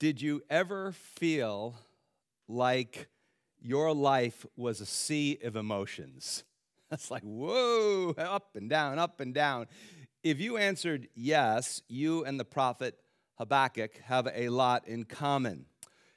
Did you ever feel like your life was a sea of emotions? That's like, whoa, up and down, up and down. If you answered yes, you and the prophet Habakkuk have a lot in common.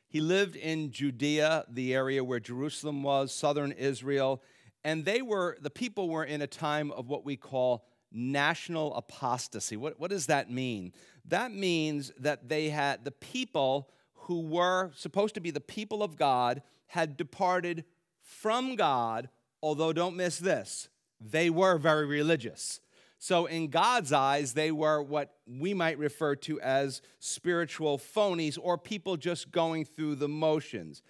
He lived in Judea, the area where Jerusalem was, southern Israel, and they were, the people were in a time of what we call national apostasy. What, what does that mean? That means that they had the people who were supposed to be the people of God had departed from God, although don't miss this, they were very religious. So, in God's eyes, they were what we might refer to as spiritual phonies or people just going through the motions.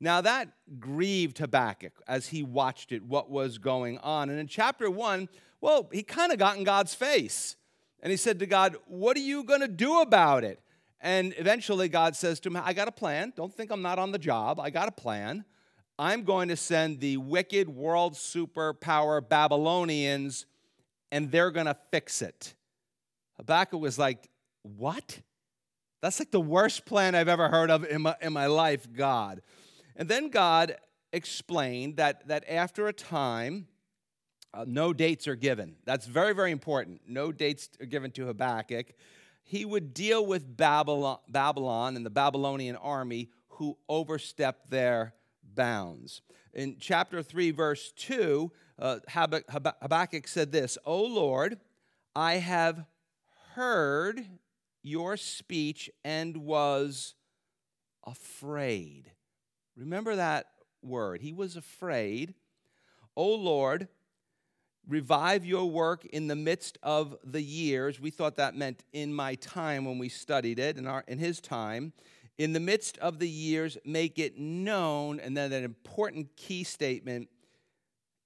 Now, that grieved Habakkuk as he watched it, what was going on. And in chapter one, well, he kind of got in God's face. And he said to God, What are you going to do about it? And eventually, God says to him, I got a plan. Don't think I'm not on the job. I got a plan. I'm going to send the wicked world superpower Babylonians, and they're going to fix it. Habakkuk was like, What? That's like the worst plan I've ever heard of in my, in my life, God. And then God explained that, that after a time, uh, no dates are given. That's very, very important. No dates are given to Habakkuk. He would deal with Babylon, Babylon and the Babylonian army who overstepped their bounds. In chapter 3, verse 2, uh, Habakkuk said this O Lord, I have heard your speech and was afraid. Remember that word. He was afraid. O Lord, revive your work in the midst of the years. We thought that meant in my time when we studied it, in, our, in his time. In the midst of the years, make it known. And then an important key statement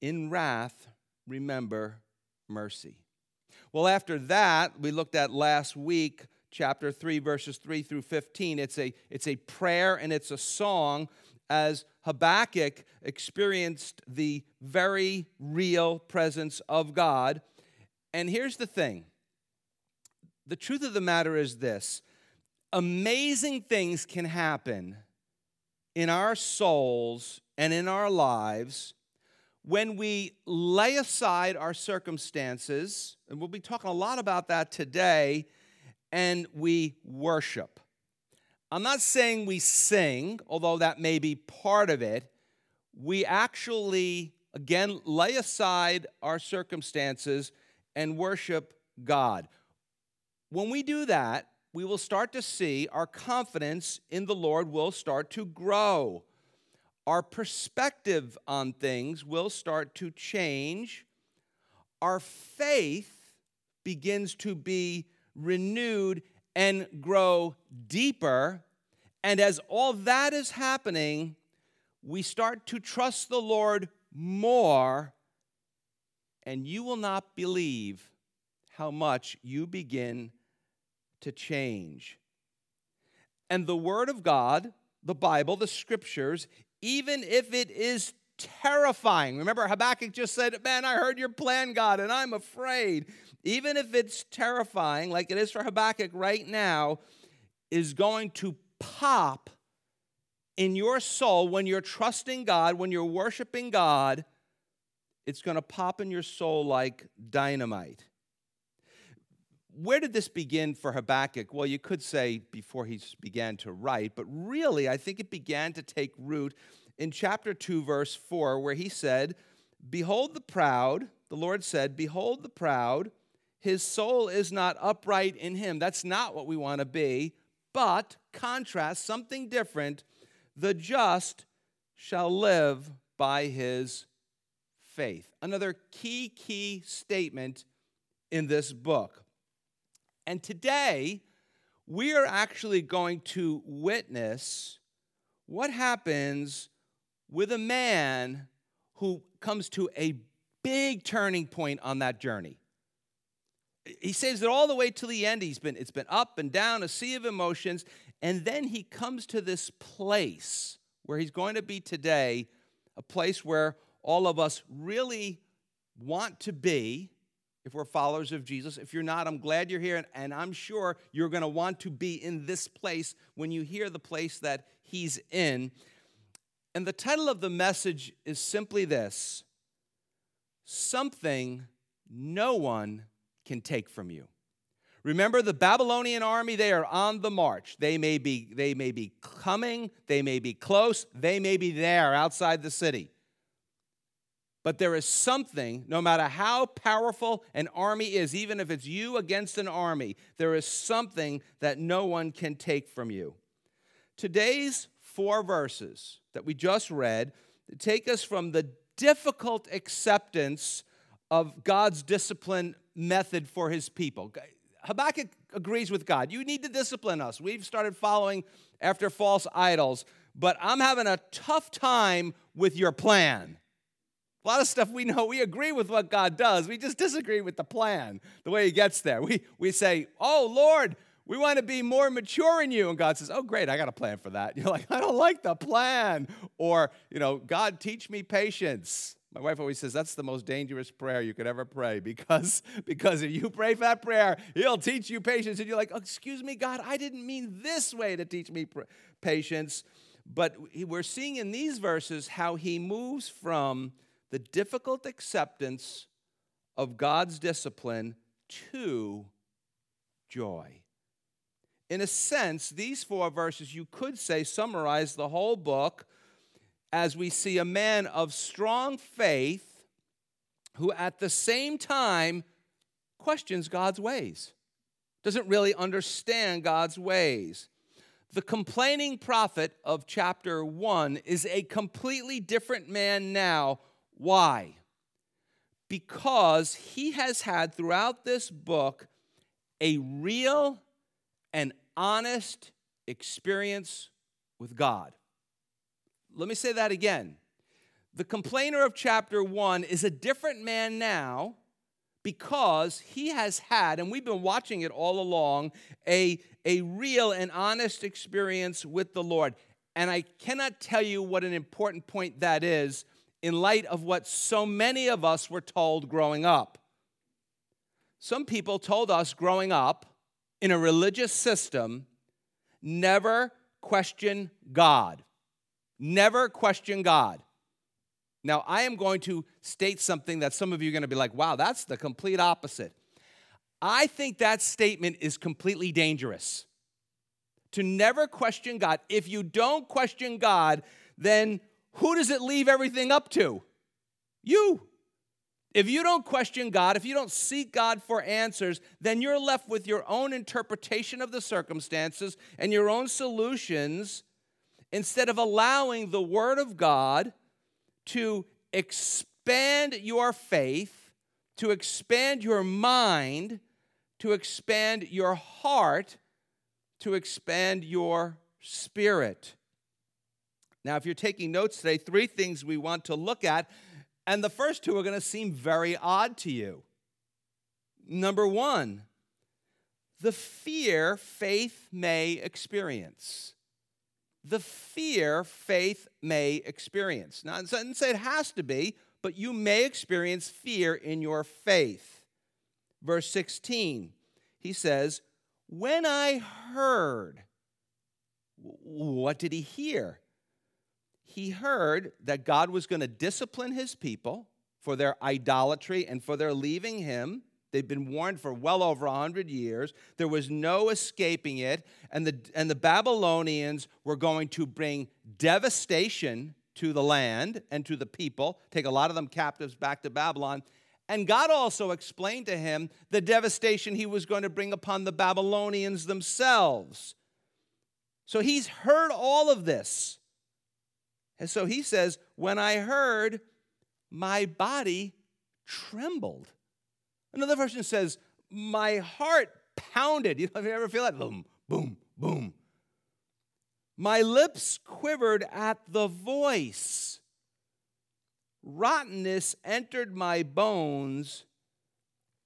in wrath, remember mercy. Well, after that, we looked at last week, chapter 3, verses 3 through 15. It's a, it's a prayer and it's a song as Habakkuk experienced the very real presence of God. And here's the thing the truth of the matter is this amazing things can happen in our souls and in our lives when we lay aside our circumstances, and we'll be talking a lot about that today, and we worship. I'm not saying we sing, although that may be part of it. We actually, again, lay aside our circumstances and worship God. When we do that, we will start to see our confidence in the Lord will start to grow. Our perspective on things will start to change. Our faith begins to be renewed and grow deeper. And as all that is happening, we start to trust the Lord more, and you will not believe how much you begin to change. And the Word of God, the Bible, the Scriptures, even if it is terrifying. Remember, Habakkuk just said, Man, I heard your plan, God, and I'm afraid even if it's terrifying, like it is for Habakkuk right now, is going to pop in your soul when you're trusting God, when you're worshiping God. It's going to pop in your soul like dynamite. Where did this begin for Habakkuk? Well, you could say before he began to write, but really, I think it began to take root in chapter 2, verse 4, where he said, Behold the proud, the Lord said, Behold the proud his soul is not upright in him. That's not what we want to be. But, contrast, something different. The just shall live by his faith. Another key, key statement in this book. And today, we are actually going to witness what happens with a man who comes to a big turning point on that journey he saves it all the way to the end. He's been, it's been up and down, a sea of emotions. And then he comes to this place where he's going to be today, a place where all of us really want to be, if we're followers of Jesus. If you're not, I'm glad you're here, and I'm sure you're going to want to be in this place when you hear the place that He's in. And the title of the message is simply this Something no one can take from you. Remember the Babylonian army, they are on the march. They may be, they may be coming, they may be close, they may be there outside the city. But there is something, no matter how powerful an army is, even if it's you against an army, there is something that no one can take from you. Today's four verses that we just read take us from the difficult acceptance of God's discipline method for his people. Habakkuk agrees with God. You need to discipline us. We've started following after false idols, but I'm having a tough time with your plan. A lot of stuff we know, we agree with what God does. We just disagree with the plan, the way He gets there. We, we say, Oh, Lord, we want to be more mature in you. And God says, Oh, great, I got a plan for that. You're like, I don't like the plan. Or, you know, God, teach me patience. My wife always says that's the most dangerous prayer you could ever pray because, because if you pray that prayer, He'll teach you patience. And you're like, Excuse me, God, I didn't mean this way to teach me patience. But we're seeing in these verses how He moves from the difficult acceptance of God's discipline to joy. In a sense, these four verses, you could say, summarize the whole book as we see a man of strong faith who at the same time questions God's ways, doesn't really understand God's ways. The complaining prophet of chapter 1 is a completely different man now. Why? Because he has had throughout this book a real and honest experience with God. Let me say that again. The complainer of chapter 1 is a different man now because he has had, and we've been watching it all along, a, a real and honest experience with the Lord. And I cannot tell you what an important point that is in light of what so many of us were told growing up. Some people told us growing up in a religious system never question God. Never question God. Now, I am going to state something that some of you are going to be like, wow, that's the complete opposite. I think that statement is completely dangerous. To never question God. If you don't question God, then who does it leave everything up to? You. If you don't question God, if you don't seek God for answers, then you're left with your own interpretation of the circumstances and your own solutions instead of allowing the Word of God to expand your faith, to expand your mind, to expand your heart, to expand your spirit. Now, if you're taking notes today, three things we want to look at, and the first two are going to seem very odd to you. Number one, the fear faith may experience the fear faith may experience. Now, it doesn't say it has to be, but you may experience fear in your faith. Verse 16, he says, When I heard, what did he hear? He heard that God was going to discipline his people for their idolatry and for their leaving him. They'd been warned for well over 100 years. There was no escaping it. And the, and the Babylonians were going to bring devastation to the land and to the people, take a lot of them captives back to Babylon. And God also explained to him the devastation he was going to bring upon the Babylonians themselves. So he's heard all of this. And so he says, When I heard, my body trembled. Another version says, My heart pounded. You, ever feel that? Boom, boom, boom. My lips quivered at the voice. Rottenness entered my bones,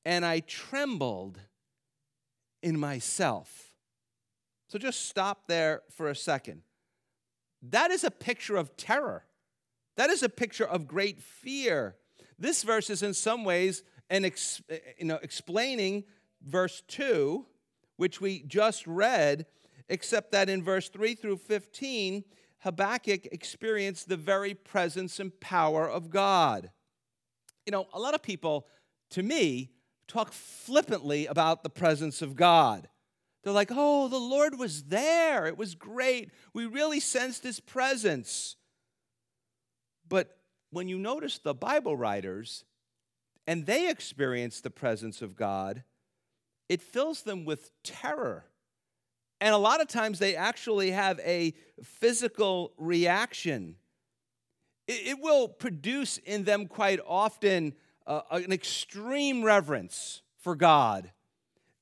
and I trembled in myself. So just stop there for a second. That is a picture of terror. That is a picture of great fear. This verse is in some ways and ex, eh, eh, you know, explaining verse 2, which we just read, except that in verse 3 through 15, Habakkuk experienced the very presence and power of God. You know, a lot of people, to me, talk flippantly about the presence of God. They're like, oh, the Lord was there. It was great. We really sensed his presence. But when you notice the Bible writers and they experience the presence of God, it fills them with terror. And a lot of times they actually have a physical reaction. It, will produce in them quite often uh, an extreme reverence for God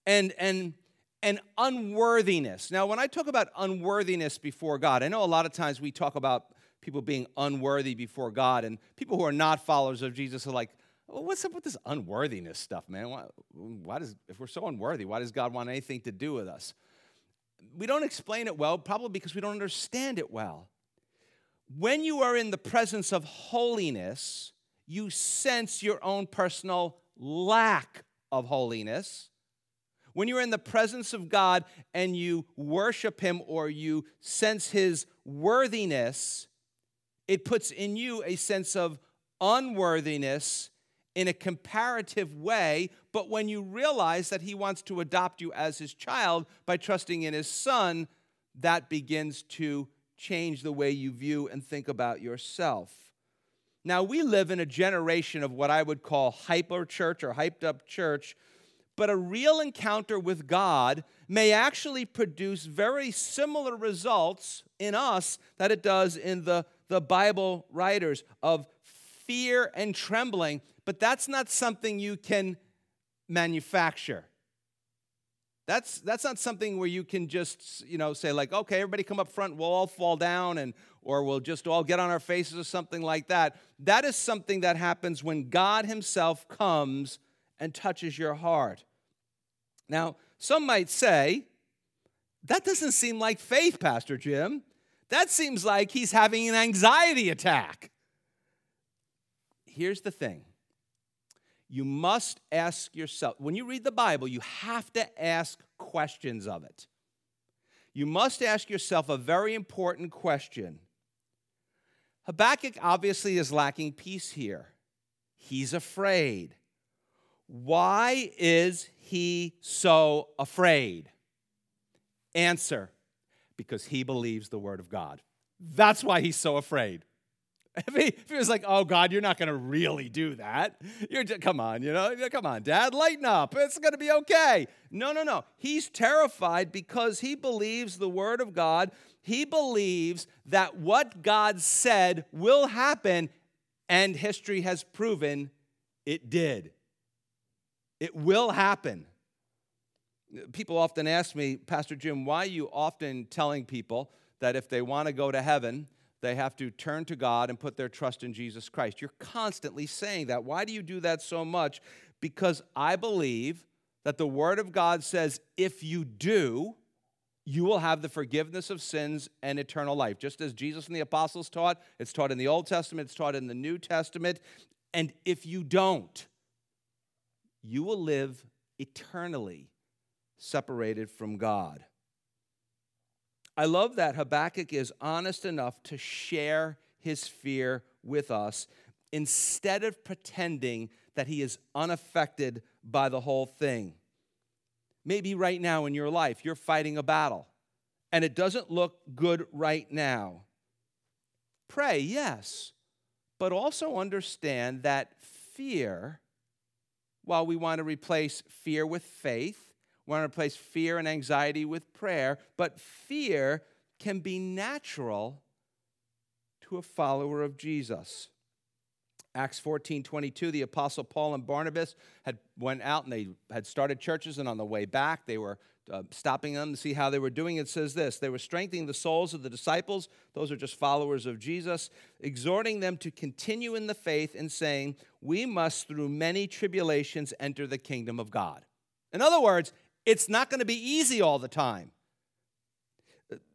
and, and, and unworthiness. Now, when I talk about unworthiness before God, I know a lot of times we talk about people being unworthy before God, and people who are not followers of Jesus are like, well, what's up with this unworthiness stuff, man? Why, why does, if we're so unworthy, why does God want anything to do with us? We don't explain it well, probably because we don't understand it well. When you are in the presence of holiness, you sense your own personal lack of holiness. When you're in the presence of God and you worship Him or you sense His worthiness, it puts in you a sense of unworthiness in a comparative way. But when you realize that He wants to adopt you as His child by trusting in His Son, that begins to change the way you view and think about yourself. Now, we live in a generation of what I would call hyper church or hyped up church, but a real encounter with God may actually produce very similar results in us that it does in the, the Bible writers of fear and trembling, but that's not something you can manufacture. That's, that's not something where you can just, you know, say like, okay, everybody come up front, we'll all fall down and or we'll just all get on our faces or something like that. That is something that happens when God himself comes and touches your heart. Now, some might say, that doesn't seem like faith, Pastor Jim. That seems like he's having an anxiety attack. Here's the thing you must ask yourself, when you read the Bible, you have to ask questions of it. You must ask yourself a very important question. Habakkuk obviously is lacking peace here. He's afraid. Why is he so afraid? Answer because he believes the word of God. That's why he's so afraid. If he, if he, was like, oh, God, you're not going to really do that. You're just, come on, you know, come on, Dad, lighten up. It's going to be okay. No, no, no. He's terrified because he believes the word of God. He believes that what God said will happen, and history has proven it did. It will happen. People often ask me, Pastor Jim, why are you often telling people that if they want to go to heaven, they have to turn to God and put their trust in Jesus Christ. You're constantly saying that. Why do you do that so much? Because I believe that the Word of God says if you do, you will have the forgiveness of sins and eternal life. Just as Jesus and the apostles taught, it's taught in the Old Testament, it's taught in the New Testament. And if you don't, you will live eternally separated from God. I love that Habakkuk is honest enough to share his fear with us instead of pretending that he is unaffected by the whole thing. Maybe right now in your life, you're fighting a battle and it doesn't look good right now. Pray, yes, but also understand that fear, while we want to replace fear with faith, want to replace fear and anxiety with prayer, but fear can be natural to a follower of Jesus. Acts 14, 22, the apostle Paul and Barnabas had went out and they had started churches, and on the way back, they were uh, stopping them to see how they were doing. It says this They were strengthening the souls of the disciples, those are just followers of Jesus, exhorting them to continue in the faith and saying, We must, through many tribulations, enter the kingdom of God. In other words, it's not going to be easy all the time.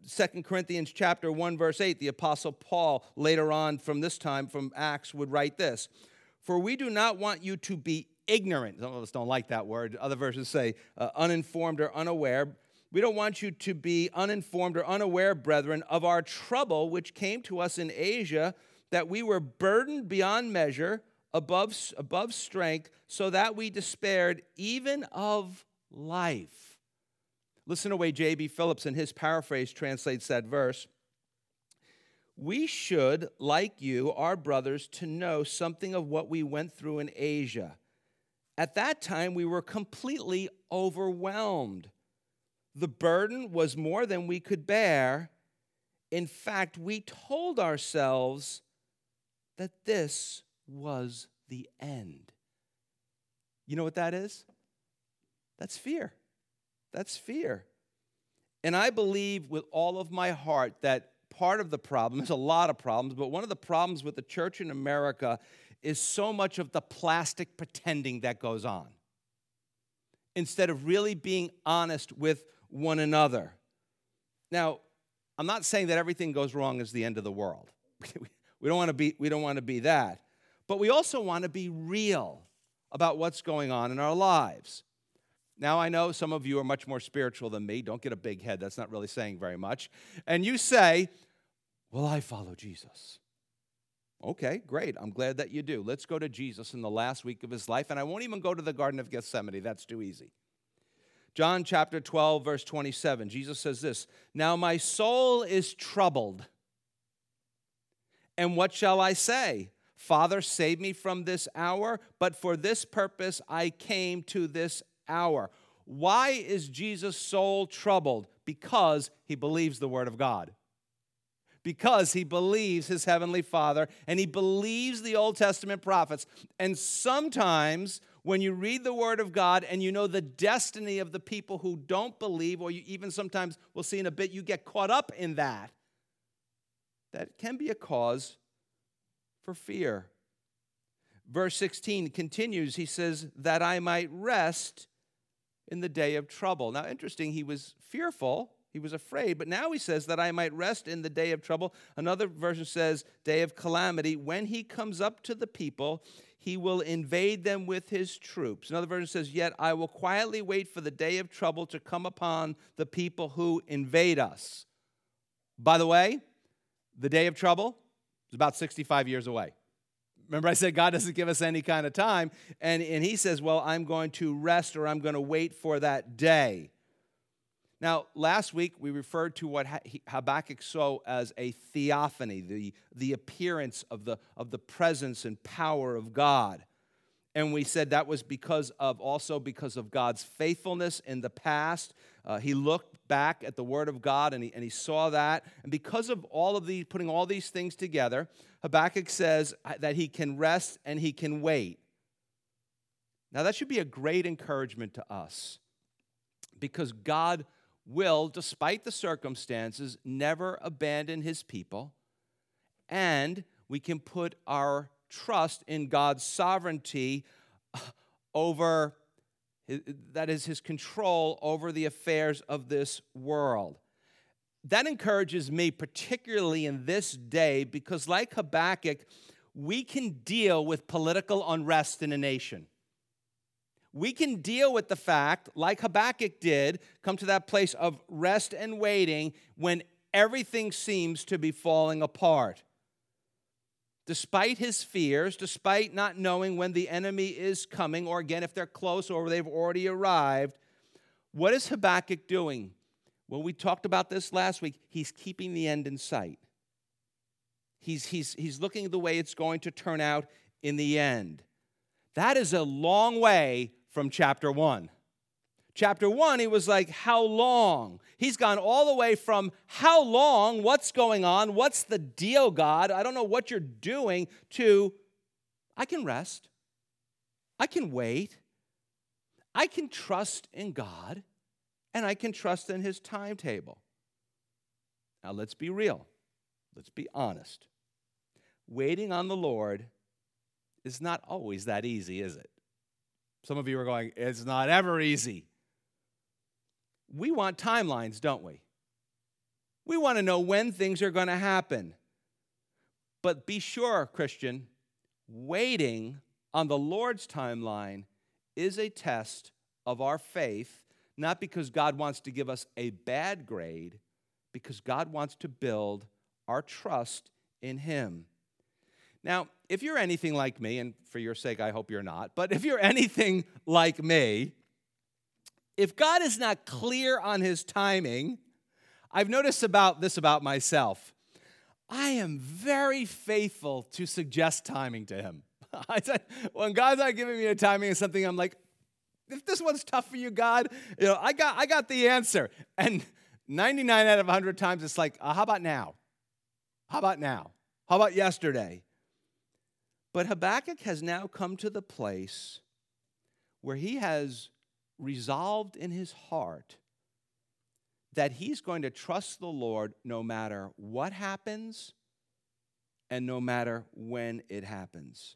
Second Corinthians chapter 1 verse 8 the apostle Paul later on from this time from Acts would write this For we do not want you to be ignorant. Some of us don't like that word. Other verses say uh, uninformed or unaware. We don't want you to be uninformed or unaware, brethren, of our trouble which came to us in Asia, that we were burdened beyond measure, above, above strength, so that we despaired even of life. Listen to the way J.B. Phillips in his paraphrase translates that verse. We should, like you, our brothers, to know something of what we went through in Asia. At that time, we were completely overwhelmed. The burden was more than we could bear. In fact, we told ourselves that this was the end. You know what that is? That's fear. That's fear. And I believe with all of my heart that part of the problem, there's a lot of problems, but one of the problems with the church in America is so much of the plastic pretending that goes on instead of really being honest with one another. Now, I'm not saying that everything goes wrong is the end of the world. we don't want to be we don't want to be that. But we also want to be real about what's going on in our lives. Now, I know some of you are much more spiritual than me. Don't get a big head. That's not really saying very much. And you say, Well, I follow Jesus. Okay, great. I'm glad that you do. Let's go to Jesus in the last week of his life. And I won't even go to the Garden of Gethsemane. That's too easy. John chapter 12, verse 27, Jesus says this Now my soul is troubled. And what shall I say? Father, save me from this hour, but for this purpose I came to this hour. Why is Jesus' soul troubled? Because he believes the Word of God. Because he believes his Heavenly Father and he believes the Old Testament prophets. And sometimes when you read the Word of God and you know the destiny of the people who don't believe, or you even sometimes, we'll see in a bit, you get caught up in that, that can be a cause for fear. Verse 16 continues, he says, That I might rest in the day of trouble. Now, interesting, he was fearful, he was afraid, but now he says, That I might rest in the day of trouble. Another version says, Day of calamity. When he comes up to the people, he will invade them with his troops. Another version says, Yet I will quietly wait for the day of trouble to come upon the people who invade us. By the way, the day of trouble is about 65 years away. Remember, I said God doesn't give us any kind of time. And, and he says, Well, I'm going to rest or I'm going to wait for that day. Now, last week we referred to what Habakkuk saw as a theophany, the, the appearance of the, of the presence and power of God. And we said that was because of also because of God's faithfulness in the past. Uh, he looked back at the Word of God and he, and he saw that. And because of all of these, putting all these things together, Habakkuk says that he can rest and he can wait. Now, that should be a great encouragement to us because God will, despite the circumstances, never abandon his people. And we can put our trust in God's sovereignty over, that is, his control over the affairs of this world. That encourages me, particularly in this day, because like Habakkuk, we can deal with political unrest in a nation. We can deal with the fact, like Habakkuk did, come to that place of rest and waiting when everything seems to be falling apart despite his fears, despite not knowing when the enemy is coming, or again, if they're close or they've already arrived, what is Habakkuk doing? Well, we talked about this last week. He's keeping the end in sight. He's, he's, he's looking the way it's going to turn out in the end. That is a long way from chapter one. Chapter one, he was like, How long? He's gone all the way from how long, what's going on, what's the deal, God? I don't know what you're doing, to I can rest, I can wait, I can trust in God, and I can trust in his timetable. Now, let's be real, let's be honest. Waiting on the Lord is not always that easy, is it? Some of you are going, It's not ever easy we want timelines, don't we? We want to know when things are going to happen. But be sure, Christian, waiting on the Lord's timeline is a test of our faith, not because God wants to give us a bad grade, because God wants to build our trust in Him. Now, if you're anything like me, and for your sake, I hope you're not, but if you're anything like me, if God is not clear on his timing, I've noticed about this about myself. I am very faithful to suggest timing to him. when God's not giving me a timing of something, I'm like, if this one's tough for you, God, you know, I got I got the answer. And 99 out of 100 times it's like, uh, how about now? How about now? How about yesterday? But Habakkuk has now come to the place where he has resolved in his heart that he's going to trust the Lord no matter what happens and no matter when it happens.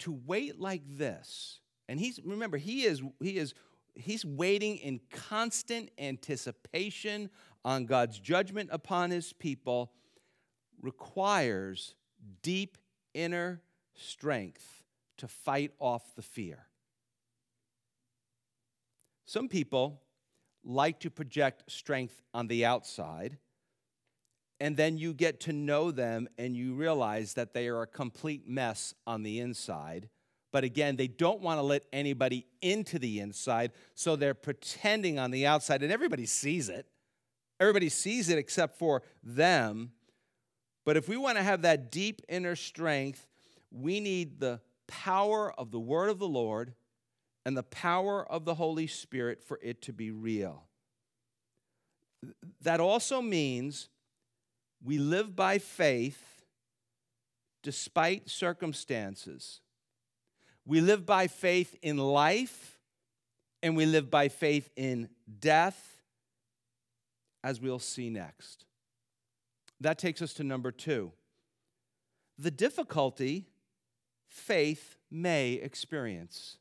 To wait like this, and he's remember he is he is he's waiting in constant anticipation on God's judgment upon his people requires deep inner strength to fight off the fear. Some people like to project strength on the outside, and then you get to know them and you realize that they are a complete mess on the inside. But again, they don't want to let anybody into the inside, so they're pretending on the outside, and everybody sees it. Everybody sees it except for them. But if we want to have that deep inner strength, we need the power of the word of the Lord and the power of the Holy Spirit for it to be real. That also means we live by faith despite circumstances. We live by faith in life and we live by faith in death, as we'll see next. That takes us to number two. The difficulty faith may experience.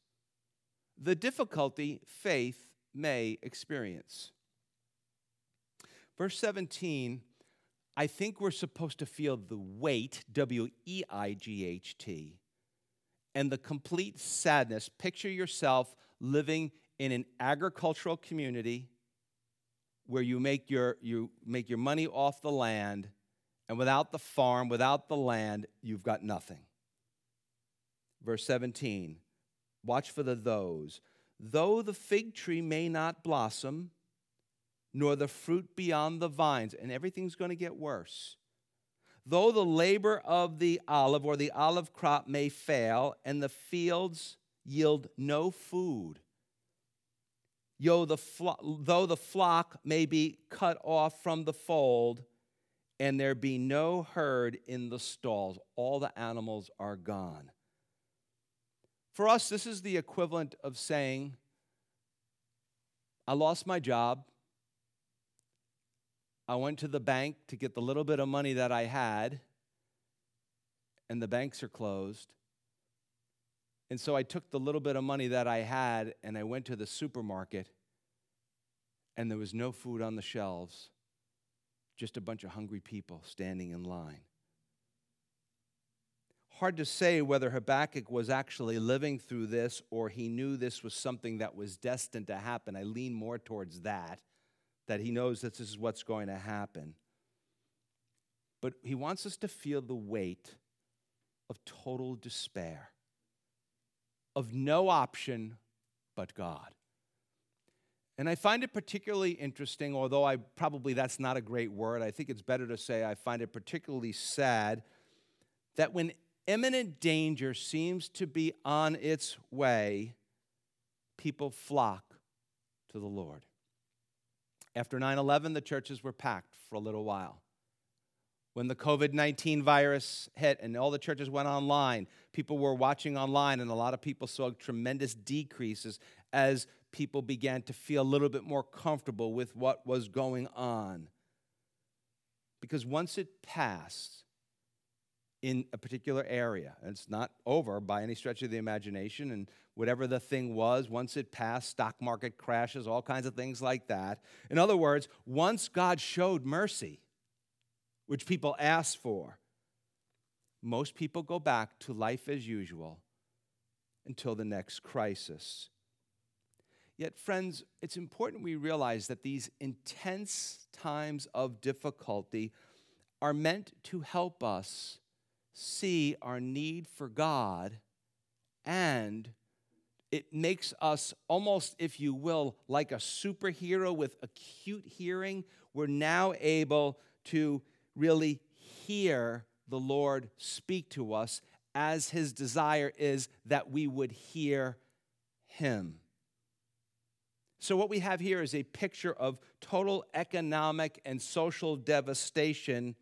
The difficulty faith may experience. Verse 17, I think we're supposed to feel the weight, W E I G H T, and the complete sadness. Picture yourself living in an agricultural community where you make your, you make your money off the land, and without the farm, without the land, you've got nothing. Verse 17, watch for the those. Though the fig tree may not blossom, nor the fruit beyond the vines, and everything's going to get worse. Though the labor of the olive or the olive crop may fail, and the fields yield no food, Yo, the flo- though the flock may be cut off from the fold, and there be no herd in the stalls, all the animals are gone. For us, this is the equivalent of saying, I lost my job. I went to the bank to get the little bit of money that I had, and the banks are closed. And so I took the little bit of money that I had and I went to the supermarket, and there was no food on the shelves, just a bunch of hungry people standing in line. Hard to say whether Habakkuk was actually living through this or he knew this was something that was destined to happen. I lean more towards that, that he knows that this is what's going to happen. But he wants us to feel the weight of total despair of no option but God. And I find it particularly interesting, although I probably that's not a great word. I think it's better to say I find it particularly sad that when imminent danger seems to be on its way, people flock to the Lord. After 9 11, the churches were packed for a little while. When the COVID 19 virus hit and all the churches went online, people were watching online, and a lot of people saw tremendous decreases as people began to feel a little bit more comfortable with what was going on. Because once it passed in a particular area, it's not over by any stretch of the imagination, and whatever the thing was, once it passed, stock market crashes, all kinds of things like that. In other words, once God showed mercy, which people ask for, most people go back to life as usual until the next crisis. Yet, friends, it's important we realize that these intense times of difficulty are meant to help us see our need for God and it makes us almost, if you will, like a superhero with acute hearing. We're now able to really hear the Lord speak to us as his desire is that we would hear him. So, what we have here is a picture of total economic and social devastation.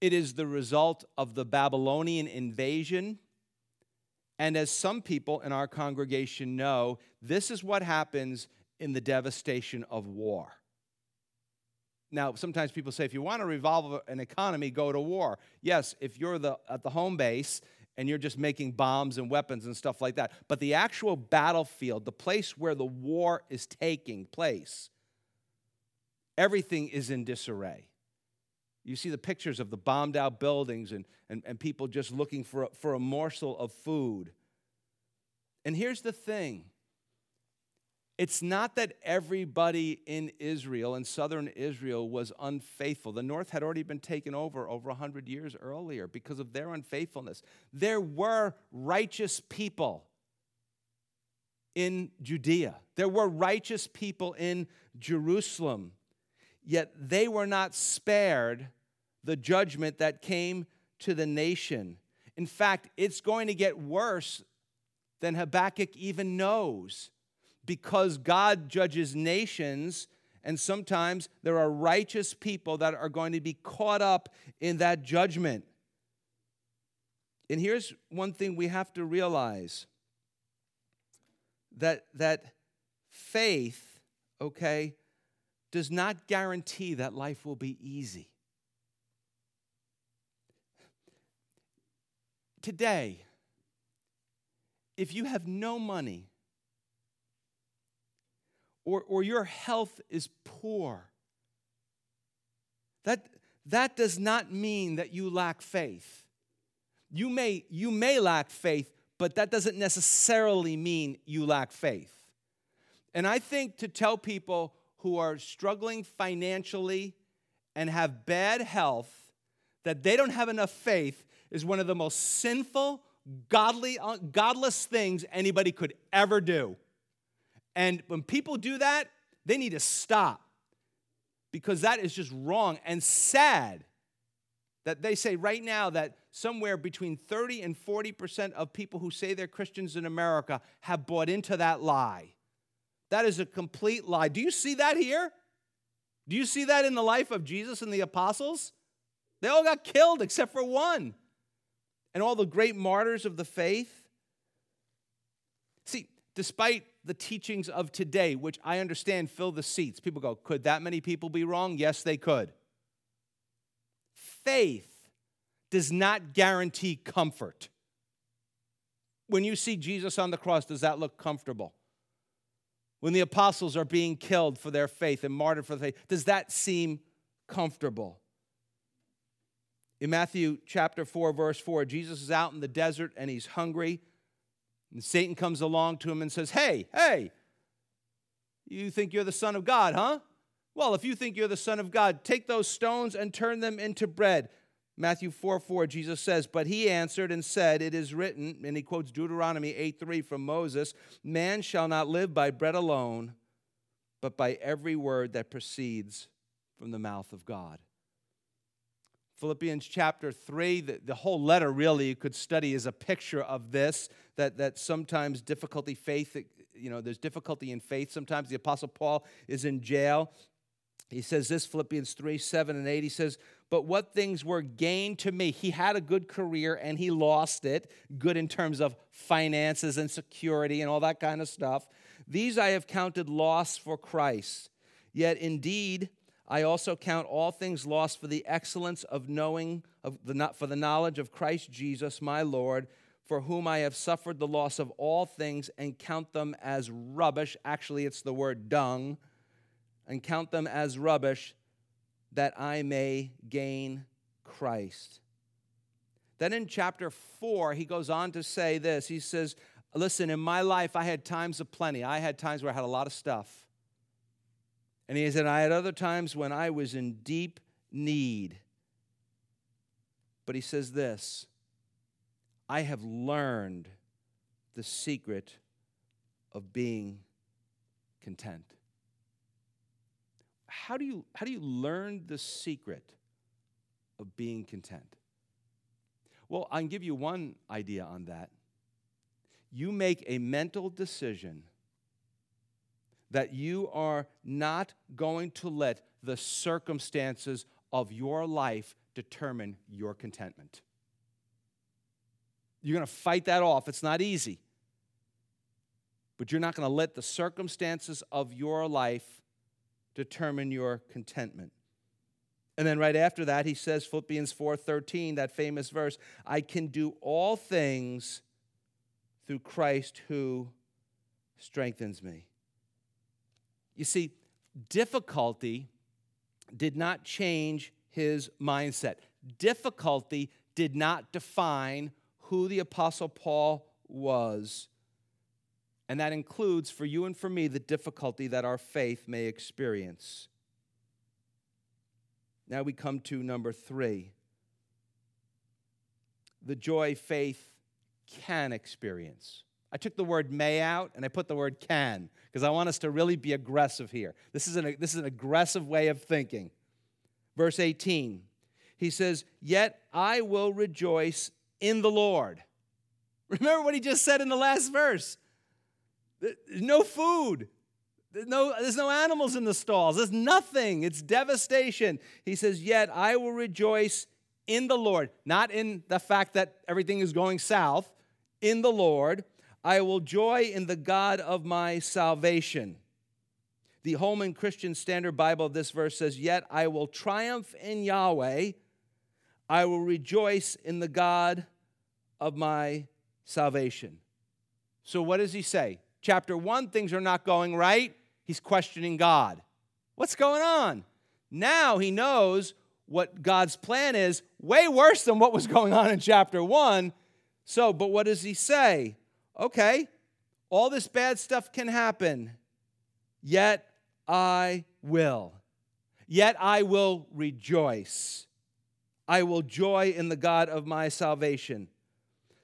It is the result of the Babylonian invasion. And as some people in our congregation know, this is what happens in the devastation of war. Now, sometimes people say, if you want to revolve an economy, go to war. Yes, if you're the, at the home base and you're just making bombs and weapons and stuff like that. But the actual battlefield, the place where the war is taking place, everything is in disarray. You see the pictures of the bombed out buildings and, and, and people just looking for a, for a morsel of food. And here's the thing it's not that everybody in Israel, in southern Israel, was unfaithful. The north had already been taken over over 100 years earlier because of their unfaithfulness. There were righteous people in Judea, there were righteous people in Jerusalem, yet they were not spared the judgment that came to the nation. In fact, it's going to get worse than Habakkuk even knows because God judges nations, and sometimes there are righteous people that are going to be caught up in that judgment. And here's one thing we have to realize that, that faith, okay, does not guarantee that life will be easy. Today, if you have no money, or, or your health is poor. That, that does not mean that you lack faith. You may, you may lack faith, but that doesn't necessarily mean you lack faith. And I think to tell people who are struggling financially and have bad health that they don't have enough faith is one of the most sinful, godly, uh, godless things anybody could ever do. And when people do that, they need to stop because that is just wrong and sad that they say right now that somewhere between 30 and 40% of people who say they're Christians in America have bought into that lie. That is a complete lie. Do you see that here? Do you see that in the life of Jesus and the apostles? They all got killed except for one. And all the great martyrs of the faith. See, despite the teachings of today, which I understand fill the seats. People go, could that many people be wrong? Yes, they could. Faith does not guarantee comfort. When you see Jesus on the cross, does that look comfortable? When the apostles are being killed for their faith and martyred for the faith, does that seem comfortable? In Matthew chapter 4, verse 4, Jesus is out in the desert and he's hungry. And Satan comes along to him and says, Hey, hey, you think you're the Son of God, huh? Well, if you think you're the Son of God, take those stones and turn them into bread. Matthew 4 4, Jesus says, But he answered and said, It is written, and he quotes Deuteronomy 8 3 from Moses, Man shall not live by bread alone, but by every word that proceeds from the mouth of God. Philippians chapter 3, the, the whole letter really you could study is a picture of this, that, that sometimes difficulty, faith, you know, there's difficulty in faith. Sometimes the Apostle Paul is in jail. He says this, Philippians 3, 7 and 8. He says, But what things were gained to me? He had a good career and he lost it, good in terms of finances and security and all that kind of stuff. These I have counted loss for Christ. Yet indeed, I also count all things lost for the excellence of knowing of the for the knowledge of Christ Jesus my Lord, for whom I have suffered the loss of all things and count them as rubbish. Actually, it's the word dung, and count them as rubbish that I may gain Christ. Then in chapter 4, he goes on to say this. He says, Listen, in my life, I had times of plenty. I had times where I had a lot of stuff. And he said, I had other times when I was in deep need. But he says this I have learned the secret of being content. How do you, how do you learn the secret of being content? Well, I can give you one idea on that. You make a mental decision that you are not going to let the circumstances of your life determine your contentment. You're going to fight that off. It's not easy. But you're not going to let the circumstances of your life determine your contentment. And then right after that, he says, Philippians 4:13, that famous verse, I can do all things through Christ who strengthens me. You see, difficulty did not change his mindset. Difficulty did not define who the Apostle Paul was. And that includes for you and for me the difficulty that our faith may experience. Now we come to number three the joy faith can experience. I took the word may out and I put the word can because I want us to really be aggressive here. This is, an, this is an aggressive way of thinking. Verse 18, he says, Yet I will rejoice in the Lord. Remember what he just said in the last verse. There's no food. There's no, there's no animals in the stalls. There's nothing. It's devastation. He says, Yet I will rejoice in the Lord, not in the fact that everything is going south, in the Lord. I will joy in the God of my salvation. The Holman Christian Standard Bible of this verse says, Yet I will triumph in Yahweh. I will rejoice in the God of my salvation. So, what does he say? Chapter one, things are not going right. He's questioning God. What's going on? Now he knows what God's plan is, way worse than what was going on in chapter one. So, but what does he say? Okay, all this bad stuff can happen, yet I will. Yet I will rejoice. I will joy in the God of my salvation.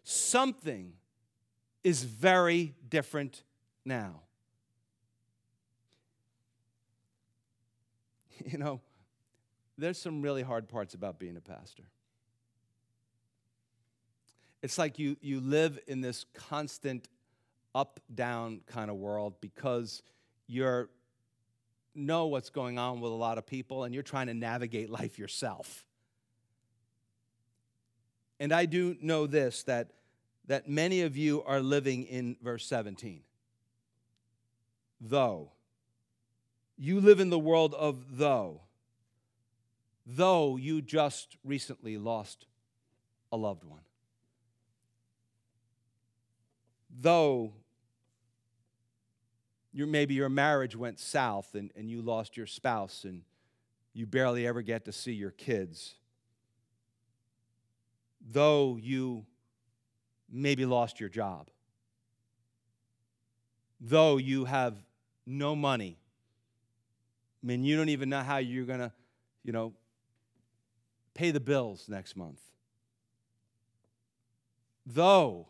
Something is very different now. You know, there's some really hard parts about being a pastor. It's like you, you live in this constant up down kind of world because you know what's going on with a lot of people and you're trying to navigate life yourself. And I do know this that, that many of you are living in verse 17. Though. You live in the world of though. Though you just recently lost a loved one though your, maybe your marriage went south and, and you lost your spouse and you barely ever get to see your kids, though you maybe lost your job, though you have no money, I mean, you don't even know how you're going to, you know, pay the bills next month. Though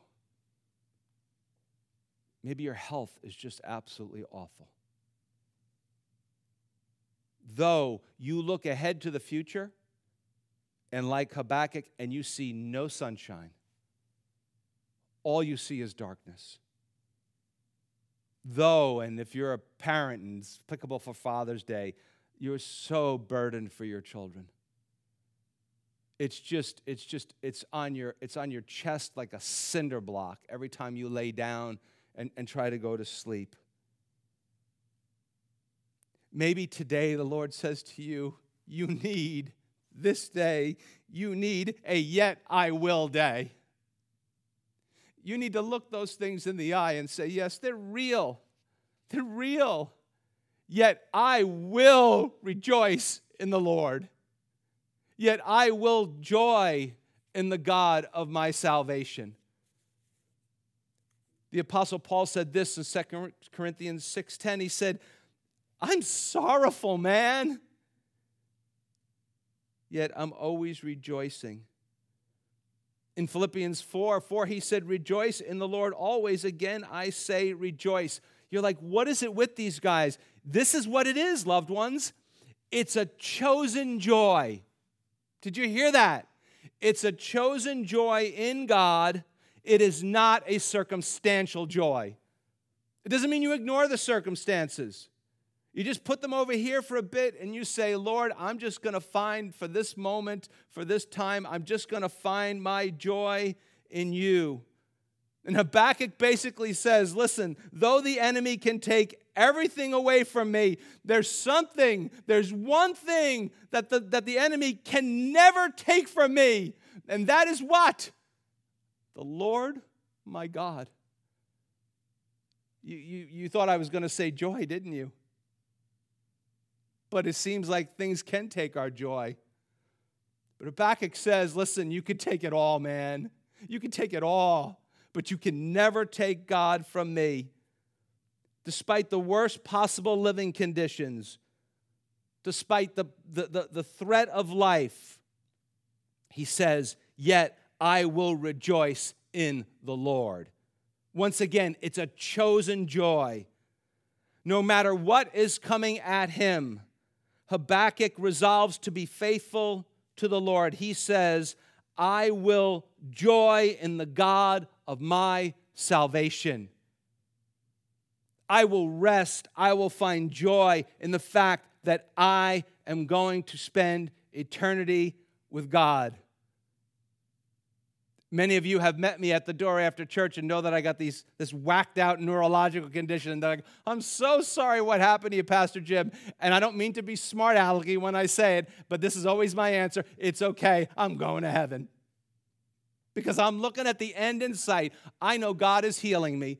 Maybe your health is just absolutely awful. Though you look ahead to the future, and like Habakkuk, and you see no sunshine, all you see is darkness. Though, and if you're a parent and it's applicable for Father's Day, you're so burdened for your children. It's just, it's just, it's on your, it's on your chest like a cinder block every time you lay down and, and try to go to sleep. Maybe today the Lord says to you, You need this day, you need a yet I will day. You need to look those things in the eye and say, Yes, they're real. They're real. Yet I will rejoice in the Lord. Yet I will joy in the God of my salvation. The apostle Paul said this in 2 Corinthians 6:10. He said, "I'm sorrowful, man, yet I'm always rejoicing." In Philippians 4, 4, he said, Rejoice in the Lord always. Again, I say rejoice. You're like, what is it with these guys? This is what it is, loved ones. It's a chosen joy. Did you hear that? It's a chosen joy in God. It is not a circumstantial joy. It doesn't mean you ignore the circumstances. You just put them over here for a bit and you say, Lord, I'm just going to find for this moment, for this time, I'm just going to find my joy in you. And Habakkuk basically says, listen, though the enemy can take everything away from me, there's something, there's one thing that the, that the enemy can never take from me. And that is what? The Lord my God. You, you, you thought I was going to say joy, didn't you? But it seems like things can take our joy. But Habakkuk says, listen, you can take it all, man. You can take it all but you can never take God from me. Despite the worst possible living conditions, despite the, the, the, the threat of life, he says, Yet I will rejoice in the Lord. Once again, it's a chosen joy. No matter what is coming at him, Habakkuk resolves to be faithful to the Lord. He says, I will joy in the God of my salvation. I will rest, I will find joy in the fact that I am going to spend eternity with God. Many of you have met me at the door after church and know that I got these, this whacked out neurological condition. And they're like, I'm so sorry what happened to you, Pastor Jim. And I don't mean to be smart alecky when I say it, but this is always my answer. It's okay. I'm going to heaven because I'm looking at the end in sight. I know God is healing me.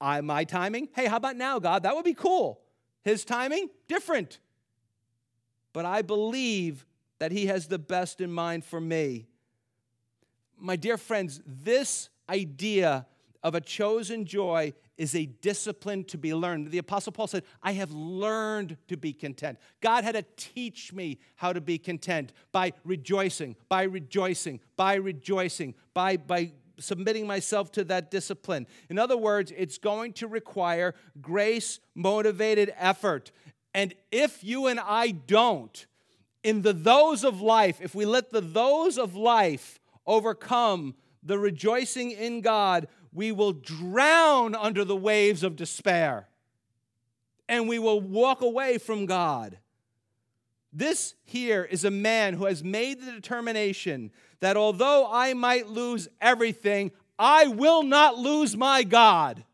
I, my timing, hey, how about now, God? That would be cool. His timing, different. But I believe that He has the best in mind for me. My dear friends, this idea of a chosen joy is a discipline to be learned. The Apostle Paul said, I have learned to be content. God had to teach me how to be content by rejoicing, by rejoicing, by rejoicing, by, by submitting myself to that discipline. In other words, it's going to require grace motivated effort. And if you and I don't, in the those of life, if we let the those of life overcome the rejoicing in God, we will drown under the waves of despair and we will walk away from God. This here is a man who has made the determination that although I might lose everything, I will not lose my God.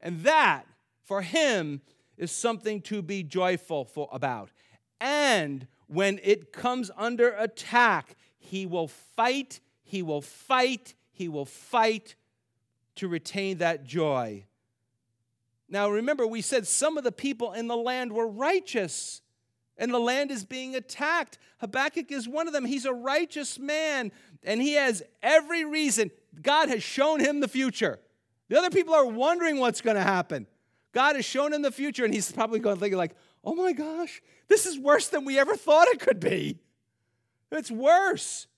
And that, for him, is something to be joyful for, about. And when it comes under attack, he will fight, he will fight, he will fight to retain that joy. Now, remember, we said some of the people in the land were righteous, and the land is being attacked. Habakkuk is one of them. He's a righteous man, and he has every reason. God has shown him the future. The other people are wondering what's going to happen. God has shown him the future, and he's probably going to think, like, oh my gosh, this is worse than we ever thought it could be. It's worse.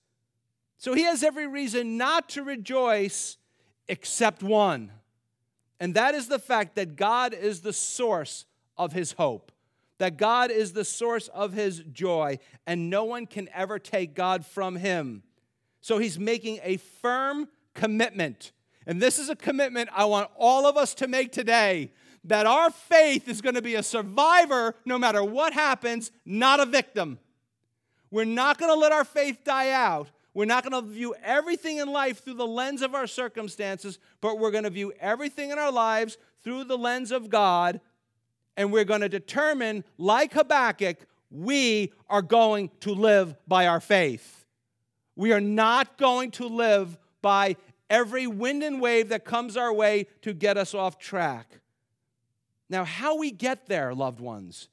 So he has every reason not to rejoice except one. And that is the fact that God is the source of his hope, that God is the source of his joy, and no one can ever take God from him. So he's making a firm commitment. And this is a commitment I want all of us to make today that our faith is going to be a survivor no matter what happens, not a victim. We're not going to let our faith die out. We're not going to view everything in life through the lens of our circumstances, but we're going to view everything in our lives through the lens of God. And we're going to determine, like Habakkuk, we are going to live by our faith. We are not going to live by every wind and wave that comes our way to get us off track. Now, how we get there, loved ones,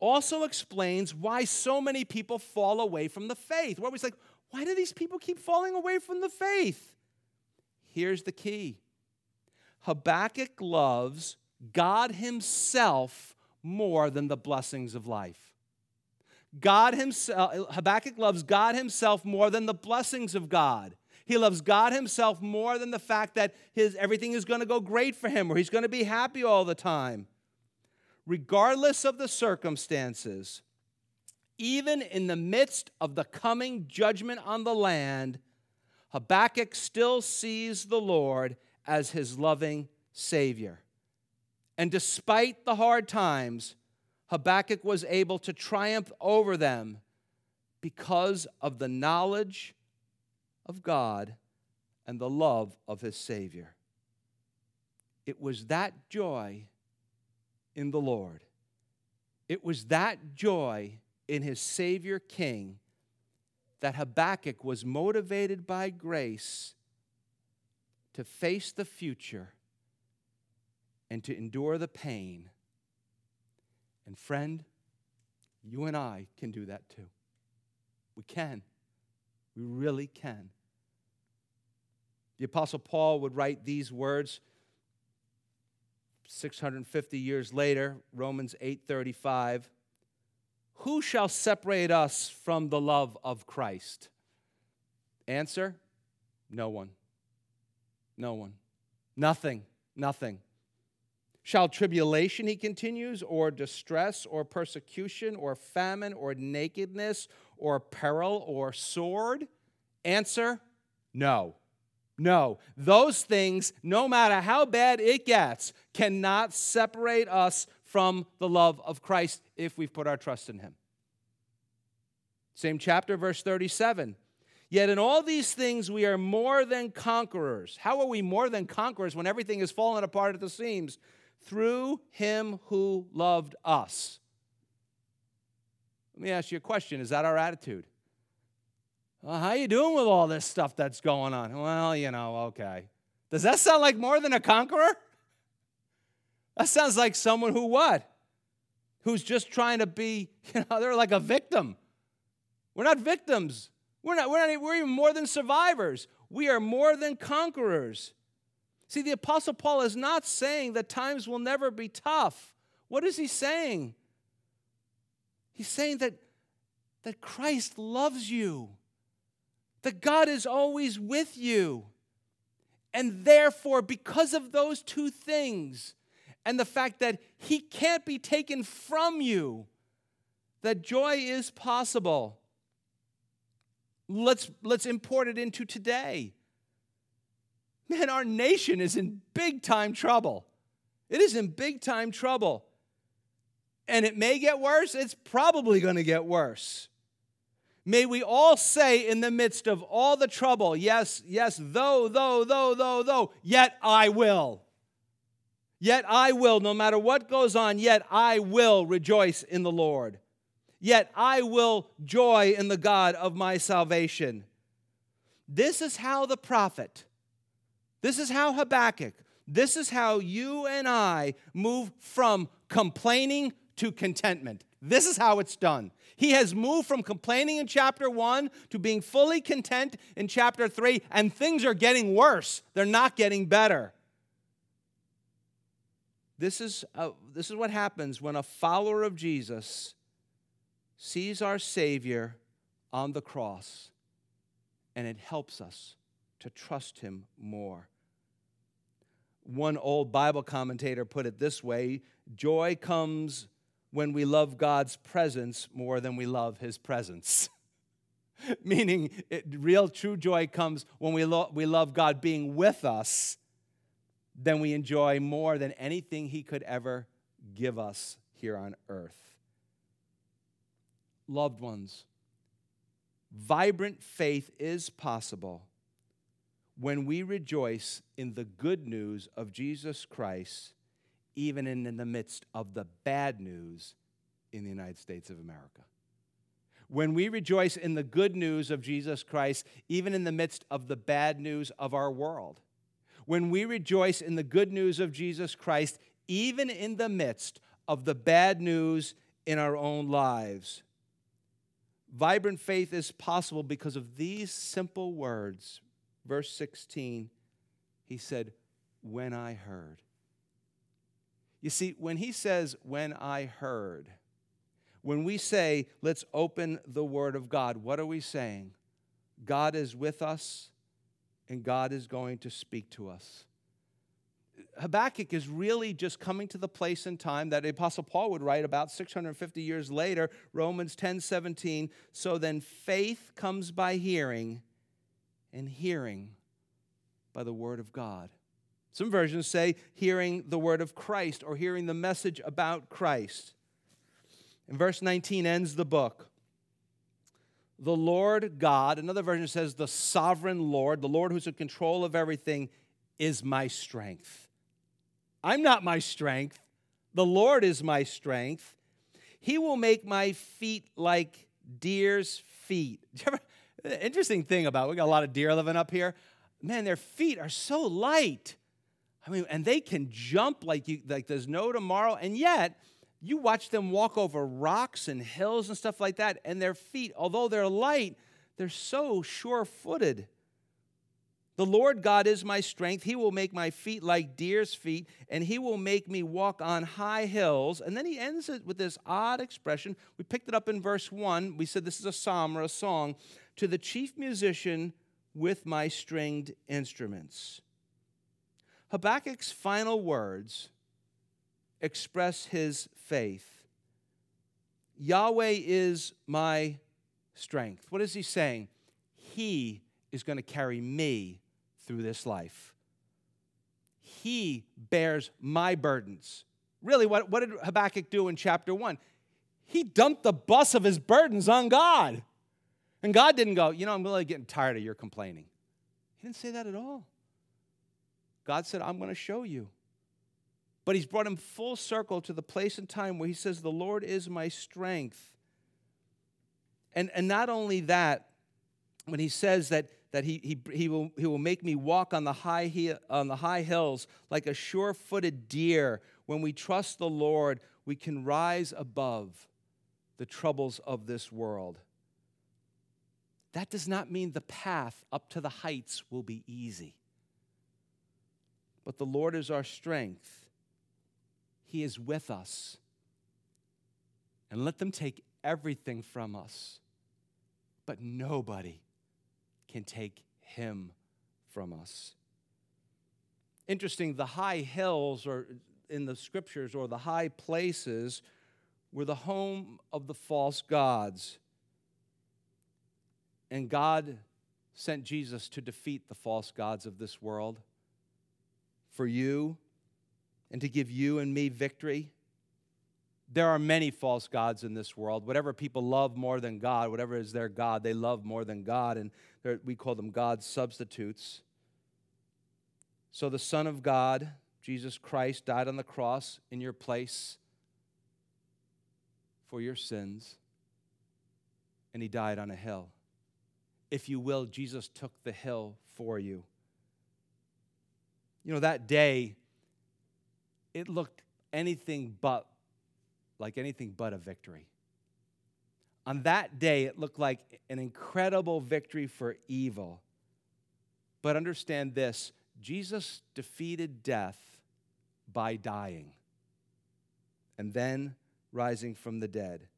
also explains why so many people fall away from the faith. We're always like, Why do these people keep falling away from the faith? Here's the key Habakkuk loves God Himself more than the blessings of life. God Himself, uh, Habakkuk loves God Himself more than the blessings of God. He loves God Himself more than the fact that his, everything is going to go great for him or he's going to be happy all the time. Regardless of the circumstances, even in the midst of the coming judgment on the land, Habakkuk still sees the Lord as his loving Savior. And despite the hard times, Habakkuk was able to triumph over them because of the knowledge of God and the love of his Savior. It was that joy in the Lord. It was that joy in his Savior King that Habakkuk was motivated by grace to face the future and to endure the pain. And friend, you and I can do that too. We can. We really can. The Apostle Paul would write these words 650 years later, Romans 8:35. Who shall separate us from the love of Christ? Answer No one. No one. Nothing. Nothing. Shall tribulation, he continues, or distress, or persecution, or famine, or nakedness, or peril, or sword? Answer No. No. Those things, no matter how bad it gets, cannot separate us from the love of Christ if we've put our trust in Him. Same chapter, verse 37. Yet in all these things we are more than conquerors. How are we more than conquerors when everything is falling apart at the seams? Through him who loved us. Let me ask you a question. Is that our attitude? Well, how are you doing with all this stuff that's going on? Well, you know, okay. Does that sound like more than a conqueror? That sounds like someone who what? Who's just trying to be, you know, they're like a victim. We're not victims. We're not, we're not, we're even more than survivors. We are more than conquerors. See, the Apostle Paul is not saying that times will never be tough. What is he saying? He's saying that, that Christ loves you, that God is always with you. And therefore, because of those two things, and the fact that He can't be taken from you, that joy is possible. Let's, let's import it into today. Man, our nation is in big time trouble. It is in big time trouble. And it may get worse, it's probably going to get worse. May we all say in the midst of all the trouble, yes, yes, though, though, though, though, though, yet I will. Yet I will, no matter what goes on, yet I will rejoice in the Lord. Yet I will joy in the God of my salvation. This is how the prophet, this is how Habakkuk, this is how you and I move from complaining to contentment. This is how it's done. He has moved from complaining in chapter one to being fully content in chapter three, and things are getting worse. They're not getting better. This is, uh, this is what happens when a follower of Jesus sees our Savior on the cross, and it helps us to trust Him more. One old Bible commentator put it this way joy comes when we love God's presence more than we love His presents. Meaning, it, real true joy comes when we, lo- we love God being with us than we enjoy more than anything He could ever give us here on earth. Loved ones, vibrant faith is possible when we rejoice in the good news of Jesus Christ, even in the midst of the bad news in the United States of America. When we rejoice in the good news of Jesus Christ, even in the midst of the bad news of our world when we rejoice in the good news of Jesus Christ, even in the midst of the bad news in our own lives. Vibrant faith is possible because of these simple words. Verse 16, he said, When I heard. You see, when he says, When I heard, when we say, Let's open the Word of God, what are we saying? God is with us and God is going to speak to us. Habakkuk is really just coming to the place in time that Apostle Paul would write about 650 years later, Romans 10 17. So then faith comes by hearing, and hearing by the word of God. Some versions say hearing the word of Christ or hearing the message about Christ. And verse 19 ends the book. The Lord God, another version says the sovereign Lord, the Lord who's in control of everything, is my strength. I'm not my strength. The Lord is my strength. He will make my feet like deer's feet. Interesting thing about we got a lot of deer living up here. Man, their feet are so light. I mean, and they can jump like you like there's no tomorrow. And yet, you watch them walk over rocks and hills and stuff like that, and their feet, although they're light, they're so sure-footed. The Lord God is my strength. He will make my feet like deer's feet, and he will make me walk on high hills. And then he ends it with this odd expression. We picked it up in verse 1. We said this is a psalm or a song. To the chief musician with my stringed instruments. Habakkuk's final words express his faith. Yahweh is my strength. What is he saying? He is going to carry me through this life. He bears my burdens. Really, what, what did Habakkuk do in chapter 1? He dumped the bus of his burdens on God. And God didn't go, you know, I'm really getting tired of your complaining. He didn't say that at all. God said, I'm going to show you. But he's brought him full circle to the place and time where he says, The Lord is my strength. And, and not only that, when he says that that he, he, he, will, he will make me walk on the, high he, on the high hills like a sure footed deer. When we trust the Lord, we can rise above the troubles of this world. That does not mean the path up to the heights will be easy. But the Lord is our strength, He is with us. And let them take everything from us, but nobody can take him from us. Interesting, the high hills or in the scriptures or the high places were the home of the false gods. And God sent Jesus to defeat the false gods of this world for you and to give you and me victory there are many false gods in this world. Whatever people love more than God, whatever is their God, they love more than God, and we call them God's substitutes. So the Son of God, Jesus Christ, died on the cross in your place for your sins, and he died on a hill. If you will, Jesus took the hill for you. You know, that day, it looked anything but like anything but a victory. On that day, it looked like an incredible victory for evil. But understand this Jesus defeated death by dying and then rising from the dead.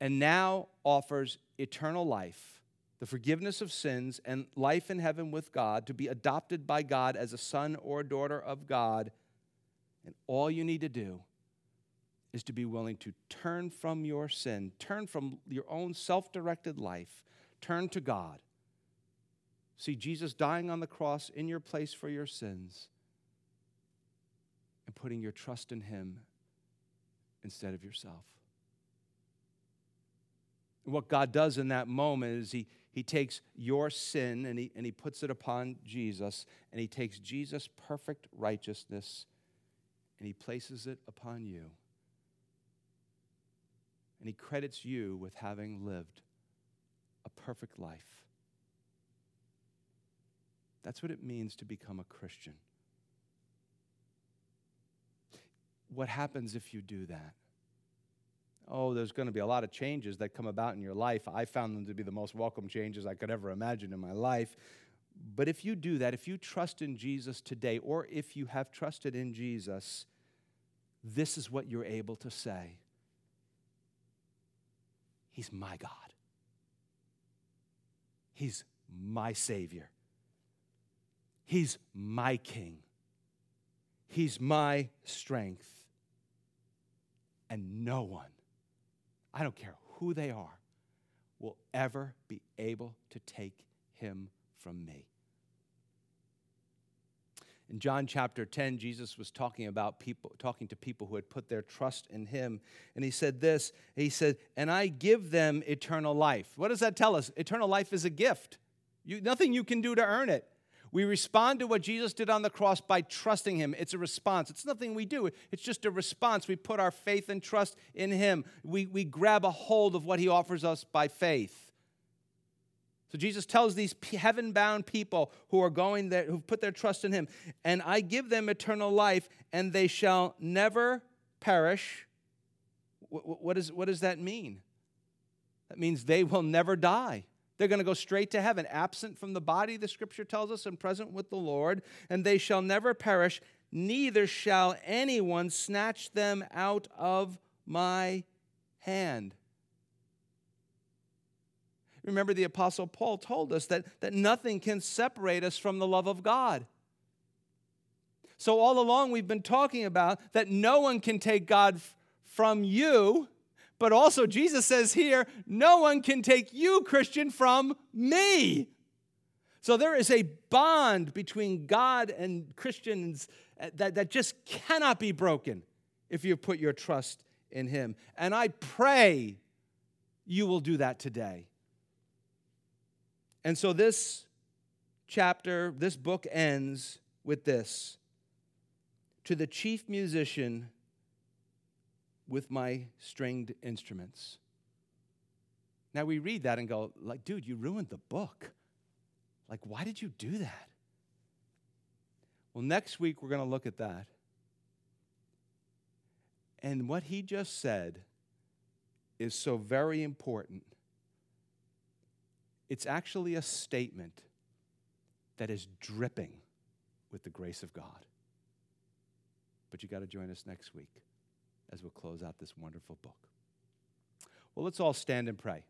And now offers eternal life, the forgiveness of sins, and life in heaven with God to be adopted by God as a son or daughter of God. And all you need to do is to be willing to turn from your sin, turn from your own self directed life, turn to God. See Jesus dying on the cross in your place for your sins and putting your trust in Him instead of yourself. And what God does in that moment is He, he takes your sin and he, and he puts it upon Jesus, and He takes Jesus' perfect righteousness and He places it upon you and he credits you with having lived a perfect life. That's what it means to become a Christian. What happens if you do that? oh, there's going to be a lot of changes that come about in your life. I found them to be the most welcome changes I could ever imagine in my life. But if you do that, if you trust in Jesus today, or if you have trusted in Jesus, this is what you're able to say He's my God, He's my Savior, He's my King, He's my strength. And no one, I don't care who they are, will ever be able to take him from me. In John chapter 10, Jesus was talking about people, talking to people who had put their trust in him. And he said this He said, And I give them eternal life. What does that tell us? Eternal life is a gift. You, nothing you can do to earn it. We respond to what Jesus did on the cross by trusting him. It's a response. It's nothing we do, it's just a response. We put our faith and trust in him. We, we grab a hold of what he offers us by faith. So Jesus tells these heaven bound people who are going there, who've put their trust in him, and I give them eternal life, and they shall never perish. What, What, is, what does that mean? That means they will never die. They're going to go straight to heaven, absent from the body, the scripture tells us, and present with the Lord, and they shall never perish, neither shall anyone snatch them out of my hand. Remember, the Apostle Paul told us that, that nothing can separate us from the love of God. So, all along, we've been talking about that no one can take God f- from you, but also Jesus says here, no one can take you, Christian, from me. So, there is a bond between God and Christians uh, that, that just cannot be broken if you put your trust in Him. And I pray you will do that today. And so this chapter, this book ends with this To the chief musician with my stringed instruments. Now we read that and go, like, dude, you ruined the book. Like, why did you do that? Well, next week we're going to look at that. And what he just said is so very important it's actually a statement that is dripping with the grace of God. But you got to join us next week as we'll close out this wonderful book. Well, let's all stand and pray.